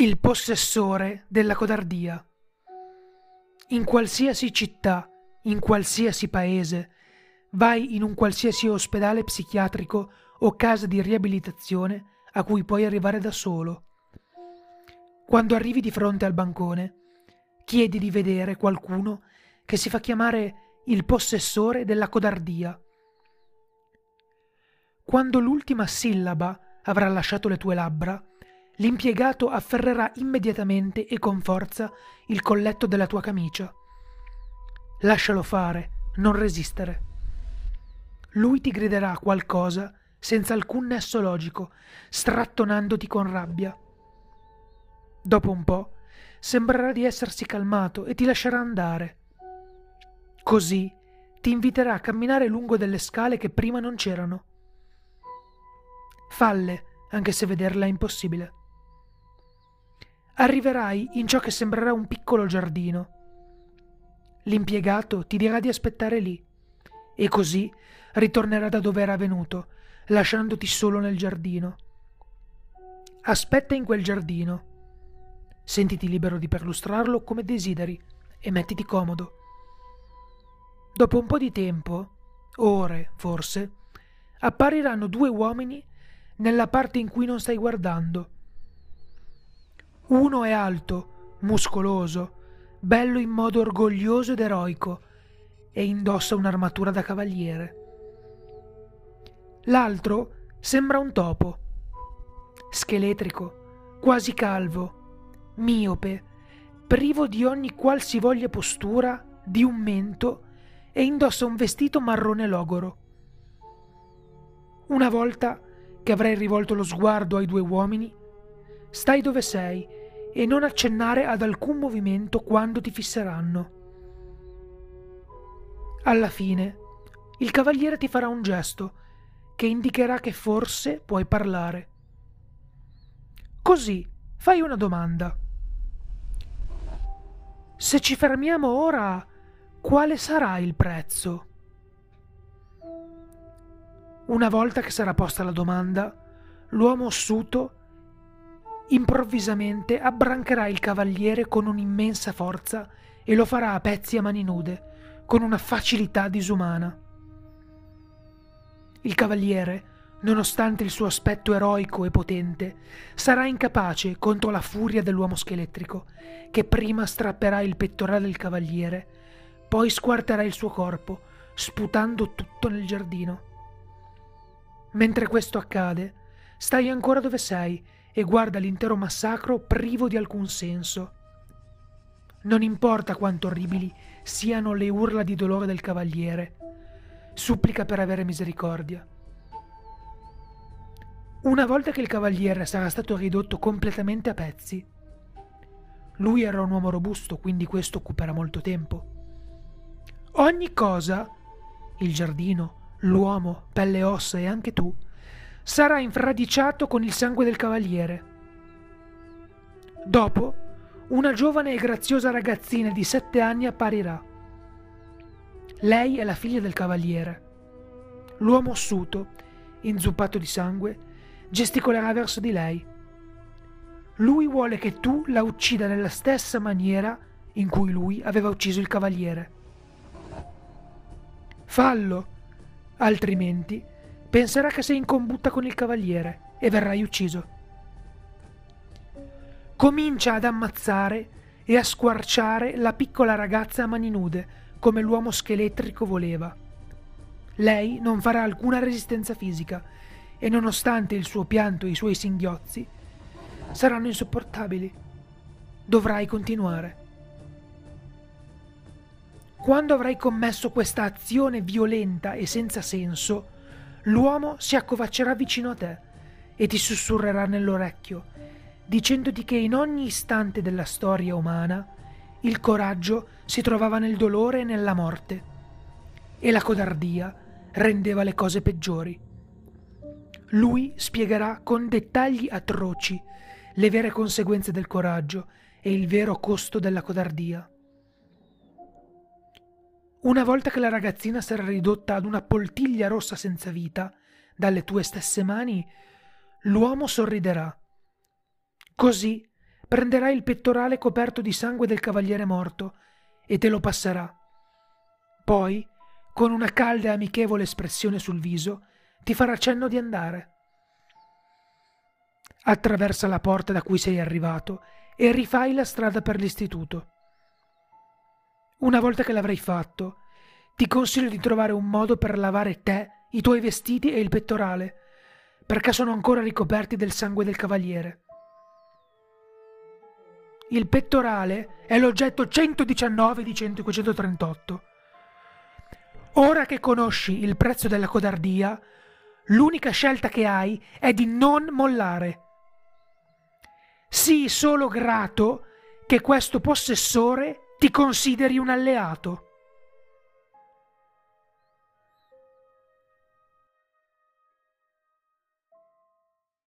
il possessore della codardia. In qualsiasi città, in qualsiasi paese, vai in un qualsiasi ospedale psichiatrico o casa di riabilitazione a cui puoi arrivare da solo. Quando arrivi di fronte al bancone, chiedi di vedere qualcuno che si fa chiamare il possessore della codardia. Quando l'ultima sillaba avrà lasciato le tue labbra, l'impiegato afferrerà immediatamente e con forza il colletto della tua camicia. Lascialo fare, non resistere. Lui ti griderà qualcosa senza alcun nesso logico, strattonandoti con rabbia. Dopo un po' sembrerà di essersi calmato e ti lascerà andare. Così ti inviterà a camminare lungo delle scale che prima non c'erano. Falle, anche se vederla è impossibile arriverai in ciò che sembrerà un piccolo giardino. L'impiegato ti dirà di aspettare lì e così ritornerà da dove era venuto, lasciandoti solo nel giardino. Aspetta in quel giardino. Sentiti libero di perlustrarlo come desideri e mettiti comodo. Dopo un po' di tempo, ore forse, appariranno due uomini nella parte in cui non stai guardando uno è alto, muscoloso, bello in modo orgoglioso ed eroico, e indossa un'armatura da cavaliere. L'altro sembra un topo, scheletrico, quasi calvo, miope, privo di ogni qualsivoglia postura, di un mento, e indossa un vestito marrone logoro. Una volta che avrai rivolto lo sguardo ai due uomini, stai dove sei e non accennare ad alcun movimento quando ti fisseranno. Alla fine, il cavaliere ti farà un gesto che indicherà che forse puoi parlare. Così fai una domanda. Se ci fermiamo ora, quale sarà il prezzo? Una volta che sarà posta la domanda, l'uomo ossuto improvvisamente abbrancherà il cavaliere con un'immensa forza e lo farà a pezzi a mani nude, con una facilità disumana. Il cavaliere, nonostante il suo aspetto eroico e potente, sarà incapace contro la furia dell'uomo scheletrico, che prima strapperà il pettorale del cavaliere, poi squarterà il suo corpo, sputando tutto nel giardino. Mentre questo accade, stai ancora dove sei e guarda l'intero massacro privo di alcun senso. Non importa quanto orribili siano le urla di dolore del cavaliere, supplica per avere misericordia. Una volta che il cavaliere sarà stato ridotto completamente a pezzi, lui era un uomo robusto, quindi questo occuperà molto tempo. Ogni cosa, il giardino, l'uomo, pelle e ossa e anche tu, sarà infradiciato con il sangue del cavaliere. Dopo, una giovane e graziosa ragazzina di sette anni apparirà. Lei è la figlia del cavaliere. L'uomo ossuto, inzuppato di sangue, gesticolerà verso di lei. Lui vuole che tu la uccida nella stessa maniera in cui lui aveva ucciso il cavaliere. Fallo, altrimenti penserà che sei in combutta con il cavaliere e verrai ucciso. Comincia ad ammazzare e a squarciare la piccola ragazza a mani nude, come l'uomo scheletrico voleva. Lei non farà alcuna resistenza fisica e nonostante il suo pianto e i suoi singhiozzi, saranno insopportabili. Dovrai continuare. Quando avrai commesso questa azione violenta e senza senso, l'uomo si accovaccerà vicino a te e ti sussurrerà nell'orecchio, dicendoti che in ogni istante della storia umana il coraggio si trovava nel dolore e nella morte, e la codardia rendeva le cose peggiori. Lui spiegherà con dettagli atroci le vere conseguenze del coraggio e il vero costo della codardia. Una volta che la ragazzina sarà ridotta ad una poltiglia rossa senza vita, dalle tue stesse mani, l'uomo sorriderà. Così prenderà il pettorale coperto di sangue del cavaliere morto e te lo passerà. Poi, con una calda e amichevole espressione sul viso, ti farà cenno di andare. Attraversa la porta da cui sei arrivato e rifai la strada per l'istituto. Una volta che l'avrai fatto, ti consiglio di trovare un modo per lavare te, i tuoi vestiti e il pettorale, perché sono ancora ricoperti del sangue del cavaliere. Il pettorale è l'oggetto 119 di 538. Ora che conosci il prezzo della codardia, l'unica scelta che hai è di non mollare. Sii solo grato che questo possessore ti consideri un alleato.